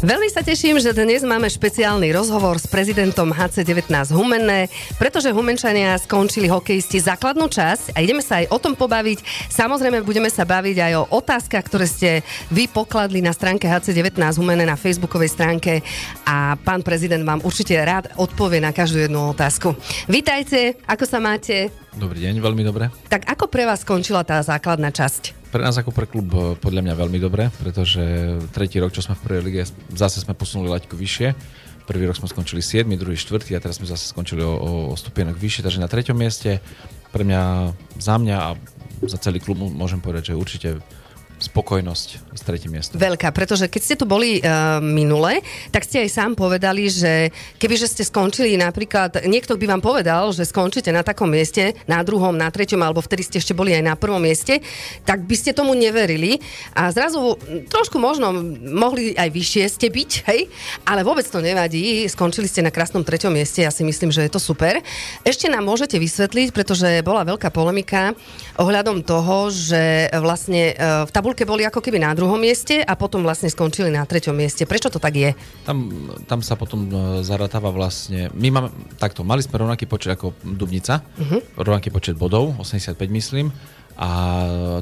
Veľmi sa teším, že dnes máme špeciálny rozhovor s prezidentom HC19 Humenné, pretože Humenčania skončili hokejisti základnú časť a ideme sa aj o tom pobaviť. Samozrejme budeme sa baviť aj o otázkach, ktoré ste vy pokladli na stránke HC19 Humenné na facebookovej stránke a pán prezident vám určite rád odpovie na každú jednu otázku. Vítajte, ako sa máte? Dobrý deň, veľmi dobre. Tak ako pre vás skončila tá základná časť? Pre nás ako pre klub eh, podľa mňa veľmi dobre, pretože tretí rok, čo sme v prvej lige, zase sme posunuli laťku vyššie. Prvý rok sme skončili 7, druhý 4 a teraz sme zase skončili o, o stupienok vyššie, takže na treťom mieste pre mňa, za mňa a za celý klub môžem povedať, že určite spokojnosť s tretím miestom. Veľká, pretože keď ste tu boli uh, minule, tak ste aj sám povedali, že kebyže ste skončili napríklad, niekto by vám povedal, že skončíte na takom mieste, na druhom, na treťom, alebo vtedy ste ešte boli aj na prvom mieste, tak by ste tomu neverili a zrazu trošku možno mohli aj vyššie ste byť, hej, ale vôbec to nevadí, skončili ste na krásnom treťom mieste, ja si myslím, že je to super. Ešte nám môžete vysvetliť, pretože bola veľká polemika ohľadom toho, že vlastne uh, v tabulke tabulke boli ako keby na druhom mieste a potom vlastne skončili na treťom mieste. Prečo to tak je? Tam, tam sa potom e, zaratáva vlastne... My máme takto, mali sme rovnaký počet ako Dubnica, uh-huh. rovnaký počet bodov, 85 myslím, a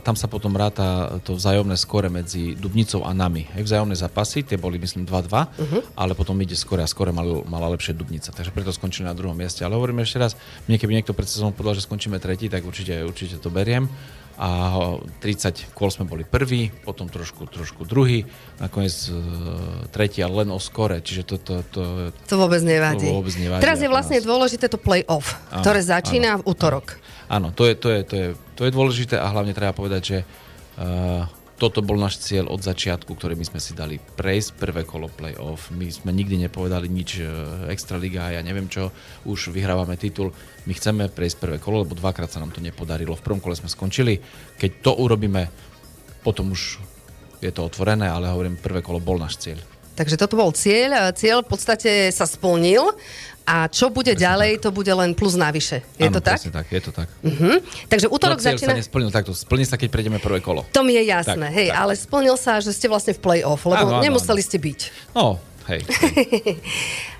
tam sa potom ráta to vzájomné skore medzi Dubnicou a nami. Hej, vzájomné zápasy, tie boli myslím 2-2, uh-huh. ale potom ide skore a skore mal, mala lepšie Dubnica, takže preto skončili na druhom mieste. Ale hovorím ešte raz, mne keby niekto pred sezónou povedal, že skončíme tretí, tak určite, určite to beriem a 30 kôl sme boli prvý, potom trošku, trošku druhý, nakoniec uh, tretí, ale len o skore, čiže to, to, to, to vôbec nevadí. To vôbec nevadí Teraz je vlastne dôležité to play-off, áno, ktoré začína áno, v útorok. Áno, áno to, je, to, je, to, je, to je dôležité a hlavne treba povedať, že uh, toto bol náš cieľ od začiatku, ktorý my sme si dali prejsť prvé kolo play-off. My sme nikdy nepovedali nič e, extra liga, ja neviem čo, už vyhrávame titul. My chceme prejsť prvé kolo, lebo dvakrát sa nám to nepodarilo. V prvom kole sme skončili. Keď to urobíme, potom už je to otvorené, ale hovorím, prvé kolo bol náš cieľ. Takže toto bol cieľ. Cieľ v podstate sa splnil a čo bude presne ďalej, tak. to bude len plus navyše. Je Áno, to tak? tak, je to tak. Uh-huh. Takže útorok no, začína... sa nesplnil takto. Splní sa, keď prejdeme prvé kolo. To mi je jasné, tak, hej, tak. ale splnil sa, že ste vlastne v play-off, lebo áno, áno, nemuseli áno. ste byť. No, hej.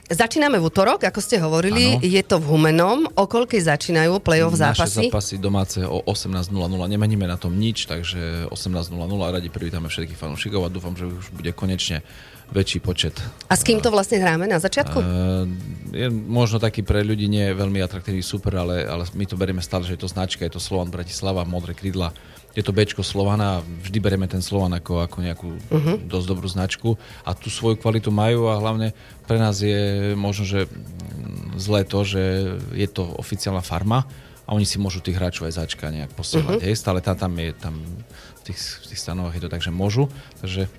Začíname v útorok, ako ste hovorili, ano. je to v Humenom. O koľkej začínajú play-off zápasy? Naše zápasy domáce o 18.00. Nemeníme na tom nič, takže 18.00 radi privítame všetkých fanúšikov a dúfam, že už bude konečne väčší počet. A s kým to vlastne hráme na začiatku? Uh, je možno taký pre ľudí nie veľmi atraktívny super, ale, ale my to berieme stále, že je to značka, je to Slovan Bratislava, modré krídla. Je to Bčko Slovana vždy berieme ten Slovan ako, ako nejakú uh-huh. dosť dobrú značku a tú svoju kvalitu majú a hlavne pre nás je možno, že zlé to, že je to oficiálna farma a oni si môžu tých hráčov aj začka nejak posielať. Uh-huh. Hej, stále tam, tam je tam v tých, v tých stanovách je to tak, že môžu. Takže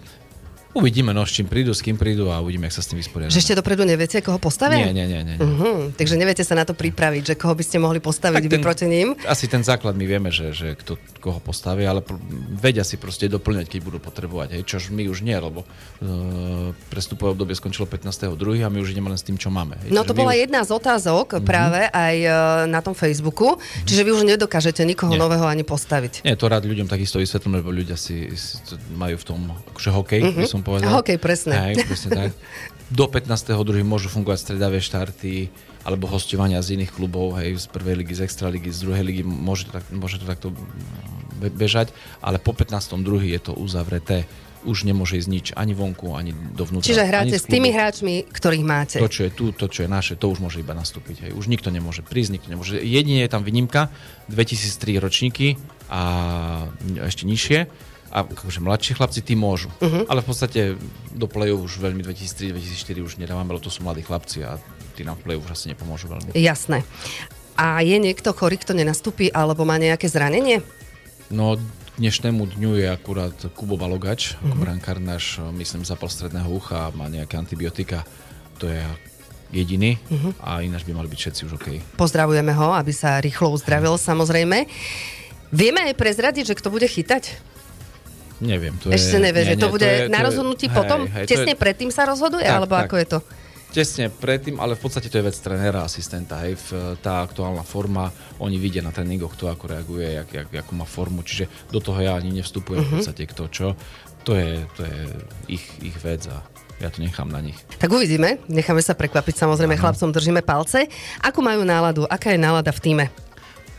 Uvidíme, no, s čím prídu, s kým prídu a uvidíme, jak sa s tým vysporiadame. Že ešte dopredu neviete, koho postavia? Nie, nie, nie. nie. Uh-huh. Takže neviete sa na to pripraviť, že koho by ste mohli postaviť ten, proti ním? Asi ten základ my vieme, že, že kto koho postaví, ale pr- vedia si proste doplňať, keď budú potrebovať. Hej, čož my už nie, lebo uh, prestupové obdobie skončilo 15.2. a my už ideme len s tým, čo máme. Hej. No to bola už... jedna z otázok uh-huh. práve aj uh, na tom Facebooku, uh-huh. čiže vy už nedokážete nikoho nie. nového ani postaviť. Nie, to rád ľuďom takisto vysvetlím, lebo ľudia si, si majú v tom akože hokej, uh-huh. Som povedal. Hokej, presne. Hej, presne tak. Do 15.2. môžu fungovať stredavé štarty, alebo hostovania z iných klubov, hej, z prvej ligy, z extraligy, z druhej ligy, môže to, tak, môže to takto bežať, ale po 15.2. je to uzavreté už nemôže ísť nič ani vonku, ani dovnútra. Čiže hráte s tými hráčmi, ktorých máte. To, čo je tu, to, čo je naše, to už môže iba nastúpiť. Hej. Už nikto nemôže prísť, nikto nemôže. Jedine je tam výnimka, 2003 ročníky a ešte nižšie a akože mladší chlapci tí môžu. Uh-huh. Ale v podstate do play-off už veľmi 2003-2004 už nedávame, lebo to sú mladí chlapci a tí nám v play-off už asi nepomôžu veľmi. Jasné. A je niekto chorý, kto nenastúpi alebo má nejaké zranenie? No, dnešnému dňu je akurát Kubo Balogač, uh-huh. brankár náš, myslím, za prostredného ucha, má nejaké antibiotika. To je jediný uh-huh. a ináč by mali byť všetci už OK. Pozdravujeme ho, aby sa rýchlo uzdravil, samozrejme. Vieme aj prezradiť, že kto bude chytať? Neviem. To Ešte je, nevie, nie, že to nie, bude to je, na rozhodnutí hej, potom? Hej, Tesne je, predtým sa rozhoduje, tak, alebo tak. ako je to? tesne predtým, ale v podstate to je vec trénera, asistenta, hej, tá aktuálna forma, oni vidia na tréningoch to, ako reaguje, jak, jak, akú má formu, čiže do toho ja ani nevstupujem uh-huh. v podstate kto čo, to je, to je ich, ich vec a ja to nechám na nich. Tak uvidíme, necháme sa prekvapiť, samozrejme uh-huh. chlapcom držíme palce. Ako majú náladu, aká je nálada v týme?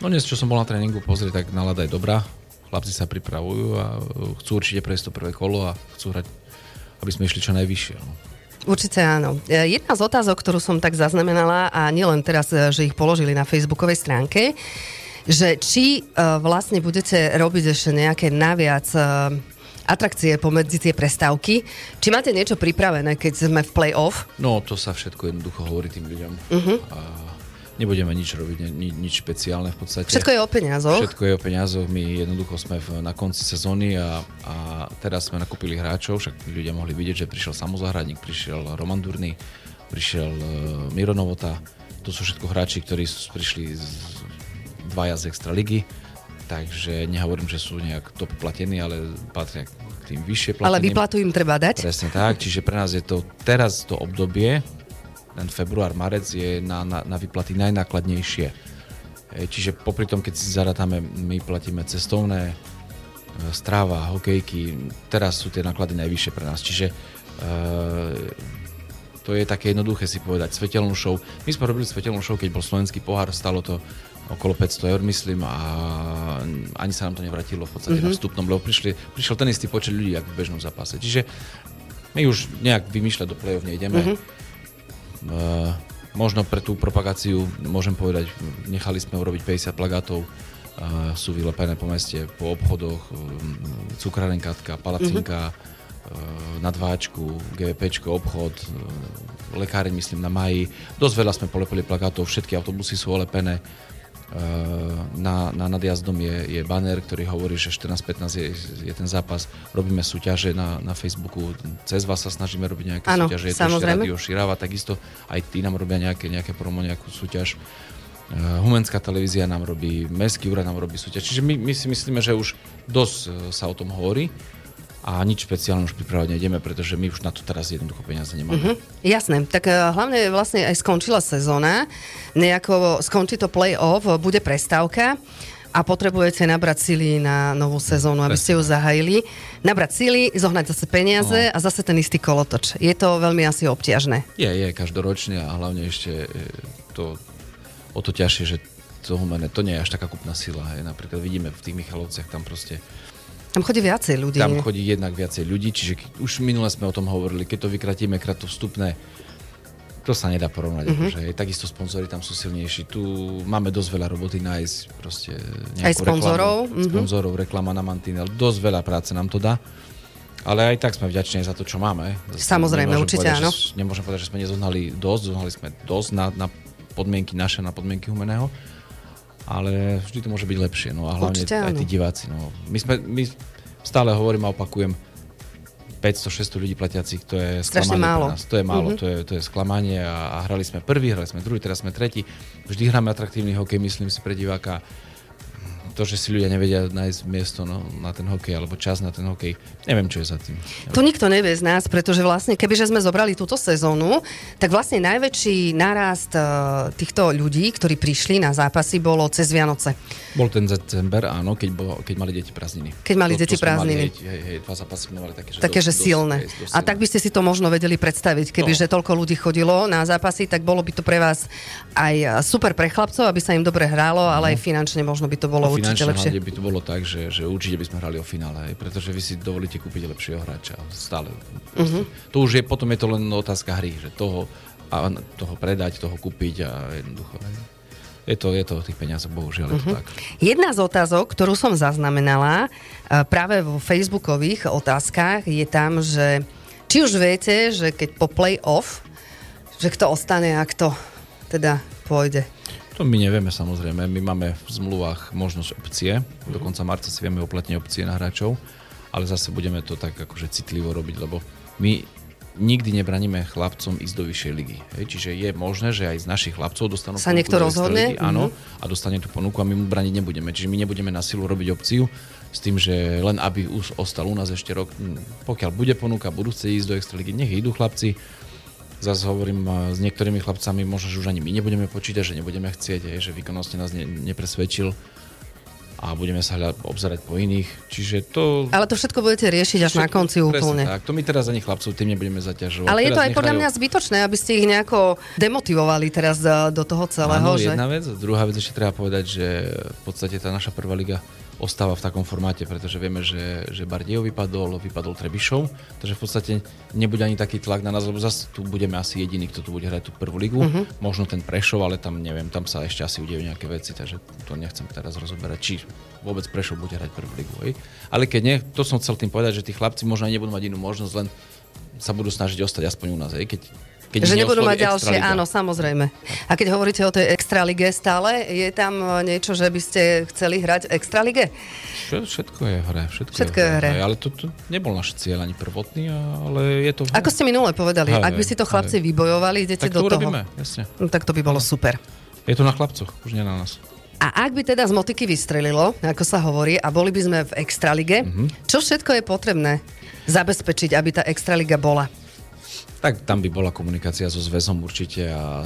No dnes, čo som bol na tréningu pozrieť, tak nálada je dobrá, chlapci sa pripravujú a chcú určite prejsť to prvé kolo a chcú hrať, aby sme išli čo najvyššie. No. Určite áno. E, jedna z otázok, ktorú som tak zaznamenala, a nielen teraz, e, že ich položili na facebookovej stránke, že či vlastne budete robiť ešte nejaké naviac atrakcie pomedzi tie prestávky. Či máte niečo pripravené, keď sme v play-off? No, to sa všetko jednoducho hovorí tým ľuďom. Uh-huh. A nebudeme nič robiť, ni, nič špeciálne v podstate. Všetko je o peniazoch? Všetko je o peniazoch, my jednoducho sme v, na konci sezóny a, a teraz sme nakúpili hráčov, však ľudia mohli vidieť, že prišiel samozahradník, prišiel Roman Durný, prišiel uh, Miro Novota, to sú všetko hráči, ktorí prišli z dvaja z extra ligy, takže nehovorím, že sú nejak top platení, ale patria k tým vyššie plateným. Ale vyplatu im treba dať? Presne tak, čiže pre nás je to teraz to obdobie, ten február, marec je na, na, na vyplaty najnákladnejšie. Čiže popri tom, keď si zarátame, my platíme cestovné, e, stráva, hokejky, teraz sú tie náklady najvyššie pre nás. Čiže e, to je také jednoduché si povedať. Svetelnú show. My sme robili svetelnú show, keď bol slovenský pohár, stalo to okolo 500 eur, myslím, a ani sa nám to nevratilo v podstate mm-hmm. na vstupnom, lebo prišli, prišiel ten istý počet ľudí, ako v bežnom zápase. Čiže my už nejak vymýšľať do play-off nejdeme. Mm-hmm možno pre tú propagáciu môžem povedať, nechali sme urobiť 50 plagátov, eh, sú vylepené po meste, po obchodoch, eh, cukrárenkatka, palacinka, mm-hmm. nadváčku, GVPčko, obchod, lekáreň myslím na maji. Dosť veľa sme polepili plagátov, všetky autobusy sú olepené. Na, na nadjazdom je, je banner, ktorý hovorí, že 14.15 je, je ten zápas. Robíme súťaže na, na Facebooku, cez vás sa snažíme robiť nejaké ano, súťaže. Je to ešte Radio Širava, takisto aj tí nám robia nejaké, nejaké promo, nejakú súťaž. Humenská televízia nám robí, Mestský úrad nám robí súťaž. Čiže my, my si myslíme, že už dosť sa o tom hovorí a nič špeciálne už pripravať nejdeme, pretože my už na to teraz jednoducho peniaze nemáme. Uh-huh. Jasné, tak uh, hlavne vlastne aj skončila sezóna, nejako skončí to play-off, bude prestávka a potrebujete nabrať sily na novú sezónu, aby ste ju zahajili. Nabrať sily, zohnať zase peniaze no. a zase ten istý kolotoč. Je to veľmi asi obťažné. Je, je, každoročne a hlavne ešte e, to o to ťažšie, že to humené, to nie je až taká kupná sila. Hej. Napríklad vidíme v tých Michalovciach tam proste tam chodí viacej ľudí. Tam chodí jednak viacej ľudí, čiže už minule sme o tom hovorili, keď to vykratíme krát to vstupné, to sa nedá porovnať. Uh-huh. Akože, takisto sponzory tam sú silnejší. Tu máme dosť veľa roboty nájsť proste Aj sponzorov. Reklamu, uh-huh. Sponzorov, reklama na mantinel. Dosť veľa práce nám to dá. Ale aj tak sme vďační za to, čo máme. Samozrejme, určite povedať, áno. Že, nemôžem povedať, že sme nezohnali dosť, zohnali sme dosť na, na podmienky naše, na podmienky humeného ale vždy to môže byť lepšie. No a hlavne Určite, aj tí diváci. No. My, sme, my stále hovorím a opakujem, 500-600 ľudí platiacich, to je Strašne sklamanie málo. pre nás. To je málo, mm-hmm. to, je, to je sklamanie a, a hrali sme prvý, hrali sme druhý, teraz sme tretí. Vždy hráme atraktívny hokej, myslím si, pre diváka to, že si ľudia nevedia nájsť miesto no, na ten hokej alebo čas na ten hokej, neviem, čo je za tým. To nikto nevie z nás, pretože vlastne, kebyže sme zobrali túto sezónu, tak vlastne najväčší nárast uh, týchto ľudí, ktorí prišli na zápasy, bolo cez Vianoce. Bol ten december, áno, keď, bolo, keď mali deti prázdniny. Keď mali to, deti to prázdniny. Mali, hej, hej, dva zápasy sme mali také, že, také, dosť, že silné. Dosť, dosť, a tak by ste si to možno vedeli predstaviť, kebyže no. toľko ľudí chodilo na zápasy, tak bolo by to pre vás aj super pre chlapcov, aby sa im dobre hrálo, ale no. aj finančne možno by to bolo no, určite lepšie. by to bolo tak, že, že určite by sme hrali o finále, pretože vy si dovolíte kúpiť lepšieho hráča. Stále. Uh-huh. To už je, potom je to len otázka hry, že toho, a toho predať, toho kúpiť a jednoducho. Je to, je to o tých peniazoch, bohužiaľ, uh-huh. je to mhm. tak. Jedna z otázok, ktorú som zaznamenala e, práve vo facebookových otázkach, je tam, že či už viete, že keď po play-off, že kto ostane a kto teda pôjde. To my nevieme samozrejme. My máme v zmluvách možnosť opcie. Do konca marca si vieme uplatniť opcie na hráčov, ale zase budeme to tak akože citlivo robiť, lebo my nikdy nebraníme chlapcom ísť do vyššej ligy. Hej, čiže je možné, že aj z našich chlapcov dostanú sa niekto rozhodne. Ligy, áno, mm-hmm. a dostane tú ponuku a my mu braniť nebudeme. Čiže my nebudeme na silu robiť opciu s tým, že len aby už ostal u nás ešte rok. Pokiaľ bude ponuka, budú chcieť ísť do extraligy, nech idú chlapci Zase hovorím a, s niektorými chlapcami, možno, že už ani my nebudeme počítať, že nebudeme chcieť, hej, že výkonnostne nás ne, nepresvedčil a budeme sa hľad, obzerať po iných. Čiže to... Ale to všetko budete riešiť až na konci úplne. tak, to my teraz ani chlapcov tým nebudeme zaťažovať. Ale je teraz to aj podľa mňa zbytočné, aby ste ich nejako demotivovali teraz do, do toho celého. Áno, že... jedna vec. Druhá vec ešte treba povedať, že v podstate tá naša prvá liga ostáva v takom formáte, pretože vieme, že, že Bardejov vypadol, vypadol Trebišov, takže v podstate nebude ani taký tlak na nás, lebo zase tu budeme asi jediní, kto tu bude hrať tú prvú ligu. Uh-huh. Možno ten Prešov, ale tam neviem, tam sa ešte asi udejú nejaké veci, takže to nechcem teraz rozoberať, či vôbec Prešov bude hrať prvú ligu. Hej. Ale keď nie, to som chcel tým povedať, že tí chlapci možno aj nebudú mať inú možnosť, len sa budú snažiť ostať aspoň u nás. Hej. Keď keď že nebudú mať ďalšie, áno, samozrejme. A keď hovoríte o tej extralige stále, je tam niečo, že by ste chceli hrať extralige? Všetko je hre. Všetko, všetko je hre. Ale to, to nebol náš cieľ ani prvotný, ale je to... Ako ste minule povedali, hej, ak by si to chlapci hej. vybojovali, idete tak to do urobíme, toho. Jasne. No, tak to by bolo super. Je to na chlapcoch, už nie na nás. A ak by teda z motiky vystrelilo, ako sa hovorí, a boli by sme v Extralige, mm-hmm. čo všetko je potrebné zabezpečiť, aby tá Extraliga bola? Tak tam by bola komunikácia so zväzom určite a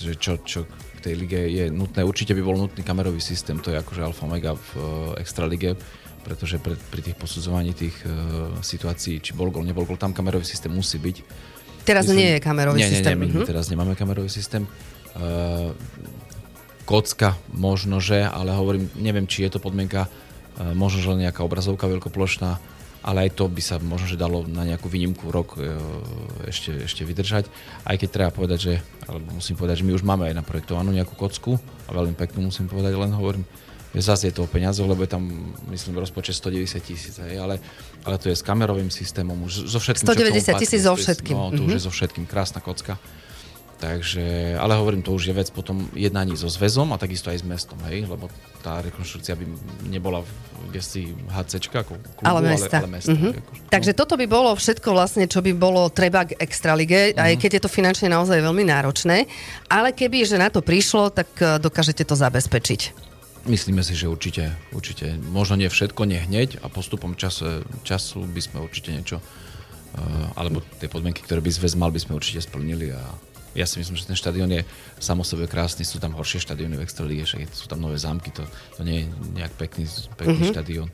že čo, čo k tej lige je nutné. Určite by bol nutný kamerový systém, to je akože alfa mega v uh, Extralige, pretože pre, pri tých posudzovaní tých uh, situácií, či bol gol, nebol gol, tam kamerový systém musí byť. Teraz Myslím, nie je kamerový nie, systém. Nie, nie, my uh-huh. teraz nemáme kamerový systém. Uh, kocka možno, že, ale hovorím, neviem, či je to podmienka, uh, možno, že nejaká obrazovka veľkoplošná, ale aj to by sa možno, že dalo na nejakú výnimku rok e, ešte, ešte vydržať. Aj keď treba povedať, že, alebo musím povedať, že my už máme aj naprojektovanú nejakú kocku a veľmi peknú musím povedať, len hovorím, že zase je to o peniazoch, lebo je tam, myslím, rozpočet 190 tisíc, ale, ale to je s kamerovým systémom, už so všetkým, 190 tisíc so všetkým. No, to mm-hmm. už je so všetkým, krásna kocka. Takže, ale hovorím, to už je vec potom jednaní so zväzom a takisto aj s mestom, hej, lebo tá rekonštrukcia by nebola v gesti HCčka ako klubu, ale mesta. Ale, ale mesta mm-hmm. Ako, no. Takže toto by bolo všetko vlastne, čo by bolo treba k Extralige, mm-hmm. aj keď je to finančne naozaj veľmi náročné, ale keby, že na to prišlo, tak e, dokážete to zabezpečiť. Myslíme si, že určite, určite, možno nie všetko, nie hneď a postupom času, času by sme určite niečo, uh, alebo tie podmienky, ktoré by zväz mal, by sme určite splnili a ja si myslím, že ten štadión je samo sebe krásny, sú tam horšie štadióny v Extralíge, sú tam nové zámky, to, to nie je nejak pekný, pekný mm-hmm. štadión.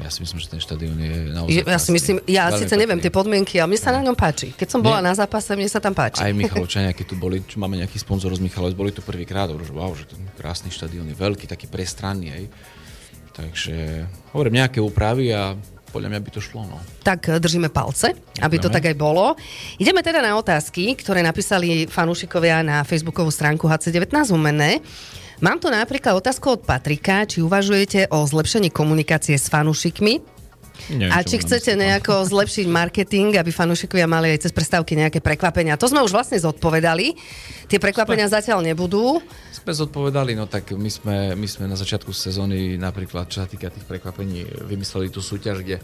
Ja si myslím, že ten štadión je naozaj Ja si myslím, ja síce neviem tie podmienky, ale mne sa na ňom páči. Keď som bola Nie. na zápase, mne sa tam páči. Aj Michalovčania, keď tu boli, čo máme nejaký sponzor z Michalovec, boli tu prvýkrát, že wow, že ten krásny štadión je veľký, taký prestranný, aj. Takže hovorím nejaké úpravy a podľa mňa by to šlo. No. Tak e, držíme palce, aby to tak aj bolo. Ideme teda na otázky, ktoré napísali fanúšikovia na facebookovú stránku HC19 Umené. Mám tu napríklad otázku od Patrika, či uvažujete o zlepšení komunikácie s fanúšikmi Neviem, a či chcete nejako zlepšiť marketing, aby fanúšikovia mali aj cez prestávky nejaké prekvapenia. To sme už vlastne zodpovedali. Tie prekvapenia sme, zatiaľ nebudú. Sme zodpovedali, no tak my sme, my sme na začiatku sezóny napríklad, čo sa týka tých prekvapení, vymysleli tú súťaž, kde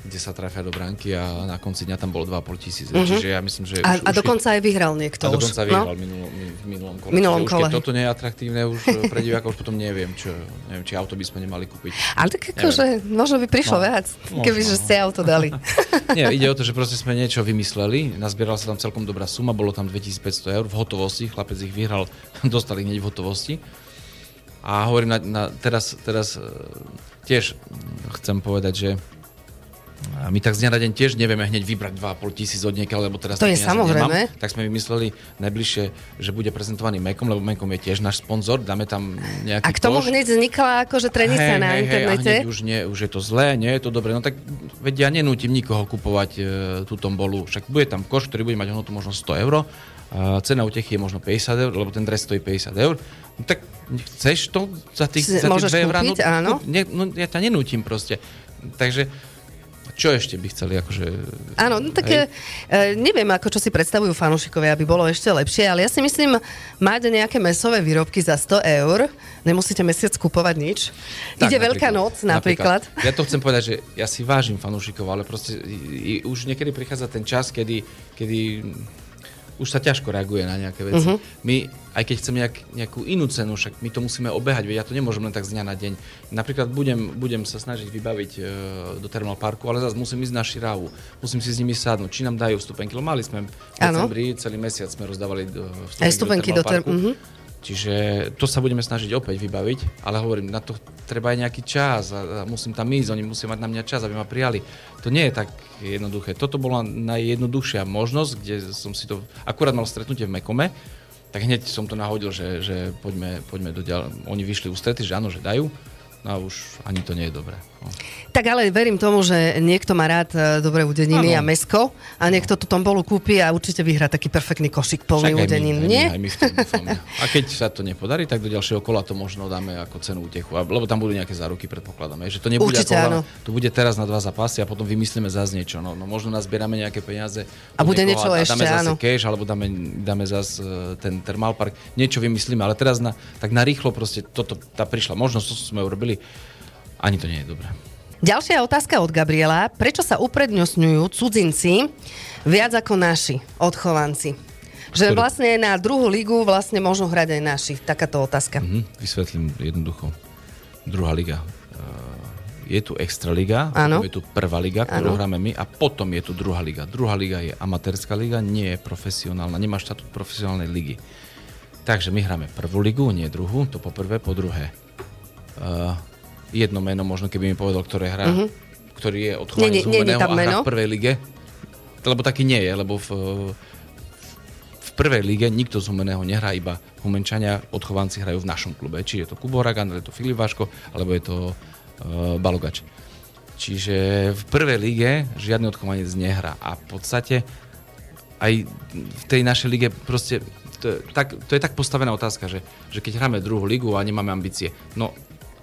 kde sa trafia do bránky a na konci dňa tam bolo 2,5 tisíc. Uh-huh. Čiže ja myslím, že... A, už, a dokonca už, aj vyhral niekto A dokonca už. vyhral no? minulom, v minulom kole. Minulom kole. Už, toto nie je atraktívne už pre divákov, už potom neviem, čo, neviem, či auto by sme nemali kúpiť. Ale tak akože možno by prišlo no, viac, keby že ste auto dali. nie, ide o to, že proste sme niečo vymysleli, nazbierala sa tam celkom dobrá suma, bolo tam 2500 eur v hotovosti, chlapec ich vyhral, dostali hneď v hotovosti. A hovorím, na, na, teraz, teraz e, tiež chcem povedať, že my tak z dňa na deň tiež nevieme hneď vybrať 2,5 tisíc od niekiaľ, lebo teraz to je samozrejme. Nemám, tak sme vymysleli najbližšie, že bude prezentovaný Mekom, lebo Mekom je tiež náš sponzor, dáme tam nejaký A k tomu koš. hneď vznikla akože trenica hey, na hey, internete. Hey, a už, nie, už je to zlé, nie je to dobré. No tak veď ja nenútim nikoho kupovať e, tú tombolu. Však bude tam koš, ktorý bude mať hodnotu možno 100 eur. Cena utechy je možno 50 eur, lebo ten dres stojí 50 eur. No tak chceš to za tých, za tých 2 eur? No, áno. No, no, ja ťa nenútim proste. Takže čo ešte by chceli? Akože, Áno, no také, e, neviem, ako čo si predstavujú fanúšikovia, aby bolo ešte lepšie, ale ja si myslím, mať nejaké mesové výrobky za 100 eur, nemusíte mesiac kupovať nič. Tak, Ide napríklad, Veľká noc napríklad. napríklad. Ja to chcem povedať, že ja si vážim fanúšikov, ale proste už niekedy prichádza ten čas, kedy, kedy už sa ťažko reaguje na nejaké veci. Uh-huh. My, aj keď chceme nejak, nejakú inú cenu, však my to musíme obehať, veď ja to nemôžem len tak z dňa na deň. Napríklad budem, budem sa snažiť vybaviť e, do Thermal Parku, ale zase musím ísť na Širávu, musím si s nimi sadnúť, či nám dajú vstupenky, lebo mali sme v decembri, celý mesiac sme rozdávali e, vstupenky, aj vstupenky do Thermal Parku. Uh-huh. Čiže to sa budeme snažiť opäť vybaviť, ale hovorím, na to treba aj nejaký čas a, musím tam ísť, oni musia mať na mňa čas, aby ma prijali. To nie je tak jednoduché. Toto bola najjednoduchšia možnosť, kde som si to akurát mal stretnutie v Mekome, tak hneď som to nahodil, že, že poďme, poďme do ďalej. Oni vyšli ústrety, že áno, že dajú No a už ani to nie je dobré. Tak ale verím tomu, že niekto má rád e, dobré udeniny ano. a mesko a niekto tú tombolu kúpi a určite vyhrá taký perfektný košík plný udenín, nie? Aj my, aj my a keď sa to nepodarí, tak do ďalšieho kola to možno dáme ako cenu útechu, lebo tam budú nejaké záruky, predpokladáme. Že to nebude určite, ako, áno. to bude teraz na dva zápasy a potom vymyslíme zase niečo. No, no možno nazbierame nejaké peniaze a bude niečo a ešte, dáme áno. zase cash, alebo dáme, dáme zase ten termal park, niečo vymyslíme, ale teraz na, tak na rýchlo proste toto, tá prišla možnosť, to sme urobili ani to nie je dobré. Ďalšia otázka od Gabriela. Prečo sa uprednostňujú cudzinci viac ako naši odchovanci? Že Ktorý? vlastne na druhú ligu vlastne môžu hrať aj naši. Takáto otázka. Mm-hmm, vysvetlím jednoducho. Druhá liga. Eh, je tu extra liga, je tu prvá liga, ktorú ano. hráme my a potom je tu druhá liga. Druhá liga je amatérska liga, nie je profesionálna, nemá štatút profesionálnej ligy. Takže my hráme prvú ligu, nie druhú, to po prvé, po druhé. Uh, jedno meno, možno keby mi povedal, ktoré hrá, uh-huh. ktorý je odchovaný z Humeného a hrá v prvej lige. Lebo taký nie je, lebo v, v prvej lige nikto z Humeného nehrá, iba Humenčania odchovanci hrajú v našom klube. Či je to Kubo Ragan, je to Filip Váško, alebo je to uh, Balogač. Čiže v prvej lige žiadny odchovanec nehrá. A v podstate aj v tej našej lige proste to je, tak, to je tak postavená otázka, že, že keď hráme druhú ligu a nemáme ambície, no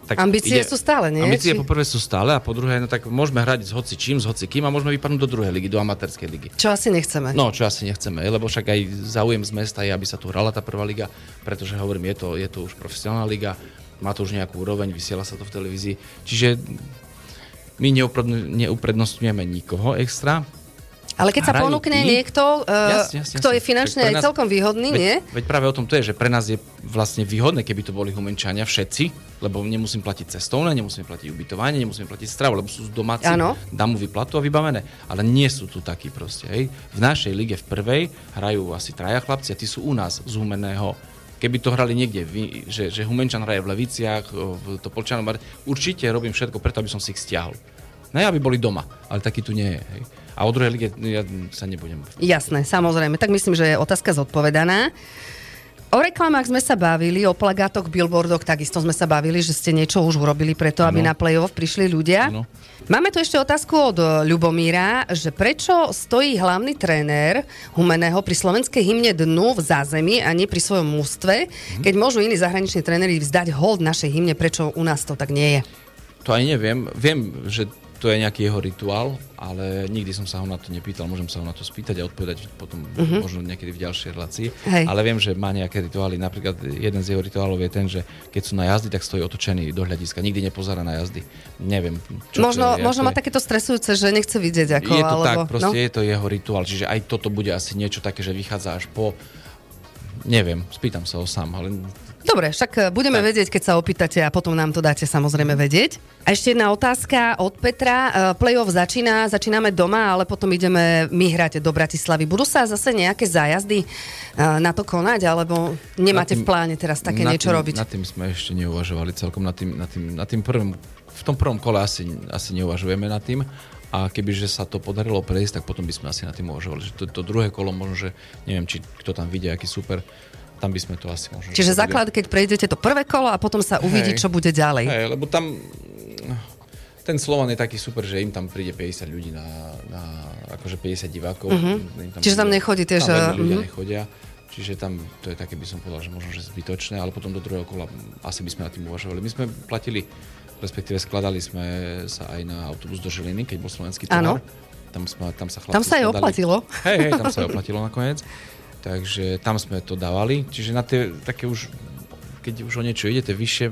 tak ambície ide, sú stále, nie? Ambície Či... po prvé sú stále a po druhé, no tak môžeme hrať s hoci čím, s hoci kým a môžeme vypadnúť do druhej ligy, do amatérskej ligy. Čo asi nechceme. No, čo asi nechceme, lebo však aj záujem z mesta je, aby sa tu hrala tá prvá liga, pretože hovorím, je to, je to už profesionálna liga, má to už nejakú úroveň, vysiela sa to v televízii. Čiže my neuprednostňujeme nikoho extra, ale keď sa ponúkne tí, niekto, uh, jasne, jasne, kto je finančne aj celkom výhodný, veď, nie? Veď práve o tom to je, že pre nás je vlastne výhodné, keby to boli humenčania všetci, lebo nemusím platiť cestovné, nemusím platiť ubytovanie, nemusím platiť stravu, lebo sú domáci, ano. dám mu vyplatu a vybavené. Ale nie sú tu takí proste. Hej. V našej lige v prvej hrajú asi traja chlapci a tí sú u nás z Humeného keby to hrali niekde, že, že Humenčan hraje v Leviciach, v Topolčanom, určite robím všetko preto, aby som si ich stiahol. Ne, aby boli doma, ale taký tu nie je. Hej. A o druhej lige ja sa nebudem... Jasné, samozrejme. Tak myslím, že je otázka zodpovedaná. O reklamách sme sa bavili, o plagátoch, billboardoch takisto sme sa bavili, že ste niečo už urobili preto, aby ano. na play-off prišli ľudia. Ano. Máme tu ešte otázku od Ľubomíra, že prečo stojí hlavný tréner Humeného pri slovenskej hymne dnu v zázemí a nie pri svojom mústve, mhm. keď môžu iní zahraniční tréneri vzdať hold našej hymne, prečo u nás to tak nie je? To aj neviem. Viem, že to je nejaký jeho rituál, ale nikdy som sa ho na to nepýtal, môžem sa ho na to spýtať a odpovedať potom uh-huh. možno niekedy v ďalšej relácii. Hej. Ale viem, že má nejaké rituály, napríklad jeden z jeho rituálov je ten, že keď sú na jazdy, tak stojí otočený do hľadiska, nikdy nepozerá na jazdy. Neviem. Čo možno, je, možno má takéto stresujúce, že nechce vidieť ako, Je to alebo, tak, proste no? je to jeho rituál, čiže aj toto bude asi niečo také, že vychádza až po Neviem, spýtam sa ho sám, ale Dobre, však e, budeme tak. vedieť, keď sa opýtate a potom nám to dáte samozrejme vedieť. A ešte jedna otázka od Petra. E, playoff začína, začíname doma, ale potom ideme my hrať do Bratislavy. Budú sa zase nejaké zájazdy e, na to konať, alebo nemáte tým, v pláne teraz také niečo tým, robiť? Na tým sme ešte neuvažovali celkom, na tým, na tým, na tým prvým, v tom prvom kole asi, asi neuvažujeme nad tým. A kebyže sa to podarilo prejsť, tak potom by sme asi na tým uvažovali. Že to, to druhé kolo možno, že neviem, či kto tam vidie, aký super tam by sme to asi možno... Čiže základ, keď prejdete to prvé kolo a potom sa uvidí, hej, čo bude ďalej. Hej, lebo tam ten Slovan je taký super, že im tam príde 50 ľudí na, na akože 50 divákov. Uh-huh. Tam Čiže tam nechodí tiež... Tam ľudia uh-huh. nechodia. Čiže tam to je také, by som povedal, že možno, že zbytočné, ale potom do druhého kola asi by sme na tým uvažovali. My sme platili, respektíve skladali sme sa aj na autobus do Žiliny, keď bol slovenský tovar. Tam, sme, tam sa Tam sa aj oplatilo. Hej, hej, tam sa aj oplatilo nakoniec. Takže tam sme to dávali. Čiže na tie také už, keď už o niečo ide, tie vyššie,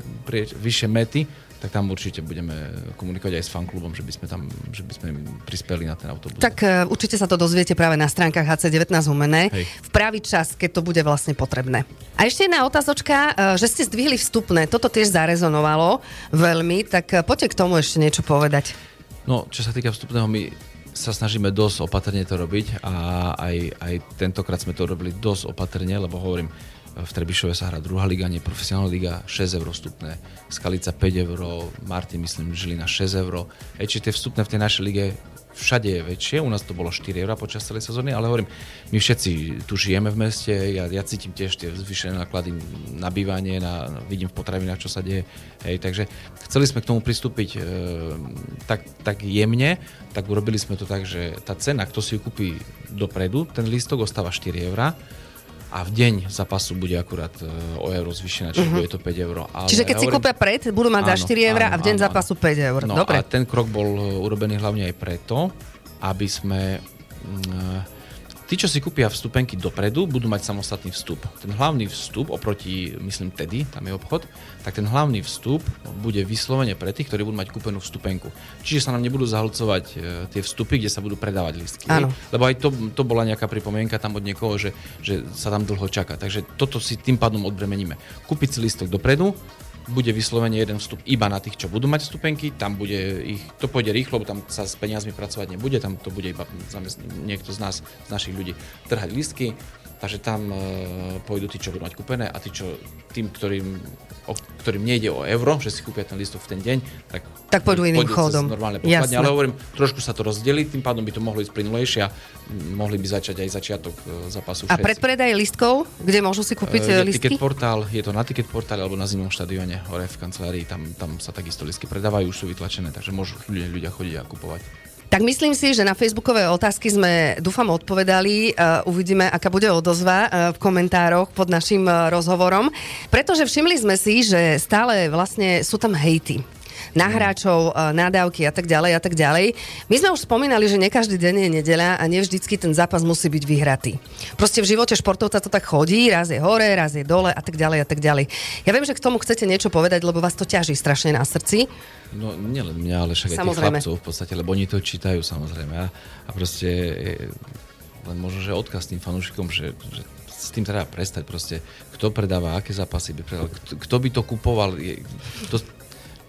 vyššie mety, tak tam určite budeme komunikovať aj s fanklubom, že by sme tam, že by sme prispeli na ten autobus. Tak uh, určite sa to dozviete práve na stránkach HC19 Humené v pravý čas, keď to bude vlastne potrebné. A ešte jedna otázočka, uh, že ste zdvihli vstupné, toto tiež zarezonovalo veľmi, tak uh, poďte k tomu ešte niečo povedať. No, čo sa týka vstupného, my sa snažíme dosť opatrne to robiť a aj, aj tentokrát sme to robili dosť opatrne, lebo hovorím, v Trebišove sa hrá druhá liga, nie profesionálna liga, 6 eur vstupné, Skalica 5 eur, Martin myslím Žilina 6 eur. Či tie vstupné v tej našej lige všade je väčšie, u nás to bolo 4 eur počas celej sezóny, ale hovorím, my všetci tu žijeme v meste, ja, ja cítim tiež tie zvyšené náklady na bývanie, na, vidím v potravinách, čo sa deje, hej, takže chceli sme k tomu pristúpiť e, tak, tak jemne, tak urobili sme to tak, že tá cena, kto si ju kúpi dopredu, ten lístok ostáva 4 eurá, a v deň zápasu bude akurát e, o euro zvýšená, čiže uh-huh. bude to 5 euro. Ale Čiže keď ja si hovorím, kúpia pred, budú mať za Áno, 4 eurá a v deň áno, zápasu 5 eur. No Dobre. a ten krok bol e, urobený hlavne aj preto, aby sme... mm, Tí, čo si kúpia vstupenky dopredu, budú mať samostatný vstup. Ten hlavný vstup oproti, myslím, Tedy, tam je obchod, tak ten hlavný vstup bude vyslovene pre tých, ktorí budú mať kúpenú vstupenku. Čiže sa nám nebudú zahlcovať e, tie vstupy, kde sa budú predávať listky. Áno. Lebo aj to, to bola nejaká pripomienka tam od niekoho, že, že sa tam dlho čaká. Takže toto si tým pádom odbremeníme. Kúpiť si listok dopredu, bude vyslovene jeden vstup iba na tých, čo budú mať vstupenky, tam bude ich, to pôjde rýchlo, tam sa s peniazmi pracovať nebude, tam to bude iba zamest- niekto z nás, z našich ľudí, trhať listky, takže tam e, pôjdu tí, čo budú mať kúpené a tí, čo, tým, ktorým, o, ktorým nejde o euro, že si kúpia ten listok v ten deň, tak, Tak pôjdu iným chodom. normálne pokladne, ale hovorím, trošku sa to rozdeli, tým pádom by to mohlo ísť plynulejšie a mohli by začať aj začiatok e, zápasu A predpredaj listkov, kde môžu si kúpiť uh, je listky? ticket portál, je to na ticket portále alebo na zimnom štadióne hore v kancelárii, tam, tam sa takisto listky predávajú, už sú vytlačené, takže môžu ľudia, ľudia chodiť a kupovať. Tak myslím si, že na facebookové otázky sme, dúfam, odpovedali. Uh, uvidíme, aká bude odozva uh, v komentároch pod našim uh, rozhovorom. Pretože všimli sme si, že stále vlastne sú tam hejty na hráčov, uh, nadávky a tak ďalej a tak ďalej. My sme už spomínali, že ne každý deň je nedeľa a nevždycky ten zápas musí byť vyhratý. Proste v živote športovca to tak chodí, raz je hore, raz je dole a tak ďalej a tak ďalej. Ja viem, že k tomu chcete niečo povedať, lebo vás to ťaží strašne na srdci. No nielen mňa, ale však aj tých chlapcov v podstate, lebo oni to čítajú samozrejme. A, a proste je, len možno, že odkaz tým fanúšikom, že, že s tým treba prestať proste. Kto predáva, aké zápasy by predal, kto, kto by to kupoval. Je, to,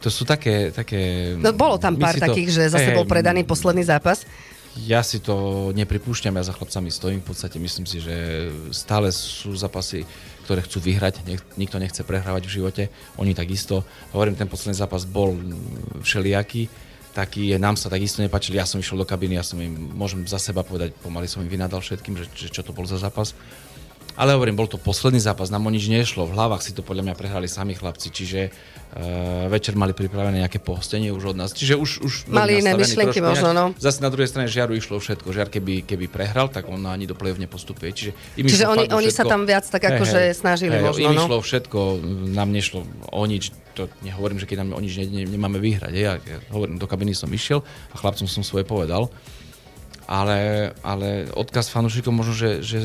to sú také... také No bolo tam pár si to- takých, že zase bol hej, predaný posledný zápas. Ja si to nepripúšťam, ja za chlapcami stojím v podstate, myslím si, že stále sú zápasy, ktoré chcú vyhrať, nech, nikto nechce prehrávať v živote, oni takisto. Hovorím, ten posledný zápas bol všelijaký, taký, nám sa takisto nepáčili, ja som išiel do kabiny, ja som im, môžem za seba povedať, pomaly som im vynadal všetkým, že, že čo to bol za zápas. Ale hovorím, bol to posledný zápas, nám o nič nešlo, v hlavách si to podľa mňa prehrali sami chlapci, čiže uh, večer mali pripravené nejaké pohostenie už od nás, čiže už, už Mali iné myšlienky možno, no. Zase na druhej strane Žiaru išlo všetko. Žiar keby, keby prehral, tak on ani do play-off nepostupuje. Čiže, im Čiže oni- oni sa tam viac tak akože snažili možno, Im no. išlo všetko, nám nešlo o nič. To nehovorím, že keď nám o nič ne, ne, nemáme vyhrať. Ja, ja hovorím, do kabiny som išiel a chlapcom som svoje povedal. Ale, ale odkaz fanúšikom možno, že, že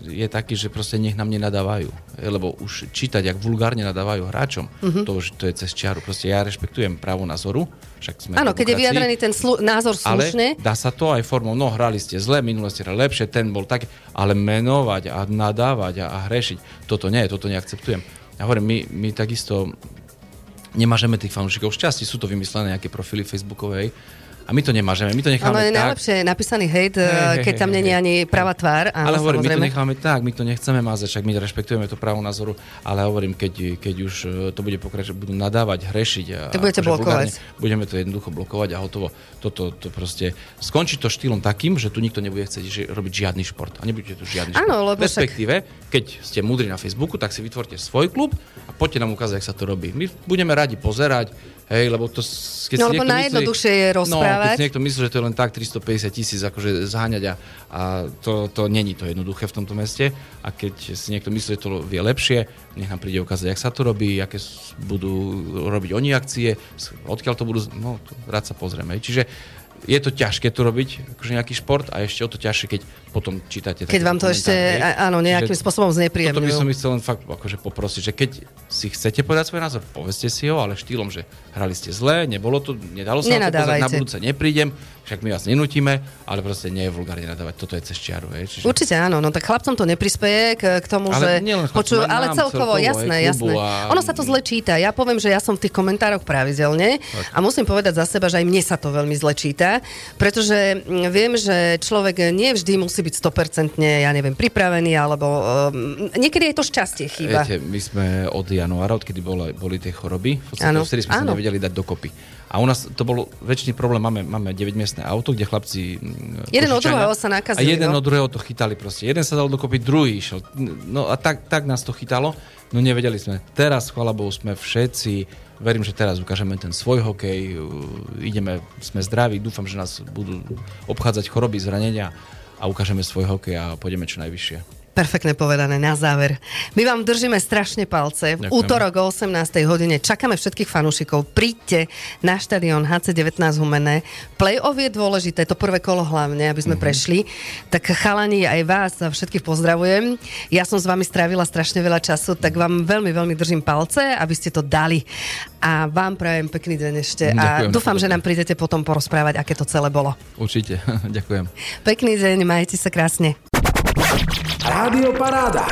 je taký, že proste nech nám nenadávajú. Lebo už čítať, jak vulgárne nadávajú hráčom, Mhm. uh-huh. to už to je cez čiaru. Proste ja rešpektujem právo názoru. Však sme Áno, keď je vyjadrený ten slu- názor Ale slušne, dá sa to aj formou, no hrali ste zle, minule ste hrali lepšie, ten bol tak, ale menovať a nadávať a, a hrešiť, toto nie, toto neakceptujem. Ja hovorím, my, my takisto nemažeme tých fanúšikov. Šťastie sú to vymyslené nejaké profily facebookovej a my to nemažeme, my to necháme je tak. najlepšie napísaný hejt, Hej, hey, keď tam není ani pravá tvár. Áno, ale hovorím, my to samozrejme. necháme tak, my to nechceme mázať, však my rešpektujeme to právo názoru, ale hovorím, keď, keď už e, to bude pokračovať, budú nadávať, hrešiť. A, Tak budete blokovať. vulgárne, Budeme to jednoducho blokovať a hotovo. Toto to proste skončí to štýlom takým, že tu nikto nebude chcieť že, robiť žiadny šport. A nebudete tu žiadny Áno, šport. lebo však- Respektíve, keď ste múdri na Facebooku, tak si vytvorte svoj klub a poďte nám ukázať, jak sa to robí. My budeme radi pozerať, hej, lebo to... Keď No, lebo najjednoduchšie je No, keď rozprávať. si niekto myslí, že to je len tak 350 tisíc akože zháňať a, a to, to není to jednoduché v tomto meste. A keď si niekto myslí, že to vie lepšie, nech nám príde ukázať, jak sa to robí, aké budú robiť oni akcie, odkiaľ to budú, no rád sa pozrieme. Čiže je to ťažké to robiť, akože nejaký šport a ešte o to ťažšie, keď potom čítate. Keď vám to ešte, áno, nejakým spôsobom znepríjemňujú. Toto by som chcel len fakt akože poprosiť, že keď si chcete povedať svoj názor, povedzte si ho, ale štýlom, že hrali ste zle, nebolo to, nedalo sa to na budúce neprídem, však my vás nenutíme, ale proste nie je vulgárne nadávať, toto je cez čiaru. Je, čiže... Určite áno, no tak chlapcom to neprispeje k, k tomu, ale že... Počujú, ale celkovo, celkovo jasné, jasné. A... Ono sa to zle číta. Ja poviem, že ja som v tých komentároch pravidelne tak. a musím povedať za seba, že aj mne sa to veľmi zle číta, pretože mm, viem, že človek nie vždy musí byť 100% ja neviem, pripravený, alebo um, niekedy je to šťastie chyba. Viete, my sme od januára, odkedy boli, boli tie choroby, v podstate sme sa nevedeli dať dokopy. A u nás to bol väčší problém, máme, máme 9-miestne auto, kde chlapci... Mm, jeden od druhého sa nakazili. A jeden no? od druhého to chytali proste. Jeden sa dal dokopy, druhý išiel. No a tak, tak nás to chytalo. No nevedeli sme. Teraz, chvala Bohu, sme všetci verím, že teraz ukážeme ten svoj hokej, ideme, sme zdraví, dúfam, že nás budú obchádzať choroby, zranenia a ukážeme svoj hokej a pôjdeme čo najvyššie. Perfektne povedané na záver. My vám držíme strašne palce. V útorok o 18. hodine čakáme všetkých fanúšikov. Príďte na štadión HC19 Humené. Play-off je dôležité, to prvé kolo hlavne, aby sme mm-hmm. prešli. Tak chalani, aj vás a všetkých pozdravujem. Ja som s vami strávila strašne veľa času, tak vám veľmi, veľmi držím palce, aby ste to dali. A vám prajem pekný deň ešte. Ďakujem, a dúfam, že nám prídete potom porozprávať, aké to celé bolo. Určite, ďakujem. Pekný deň, majte sa krásne. Rádio Paráda.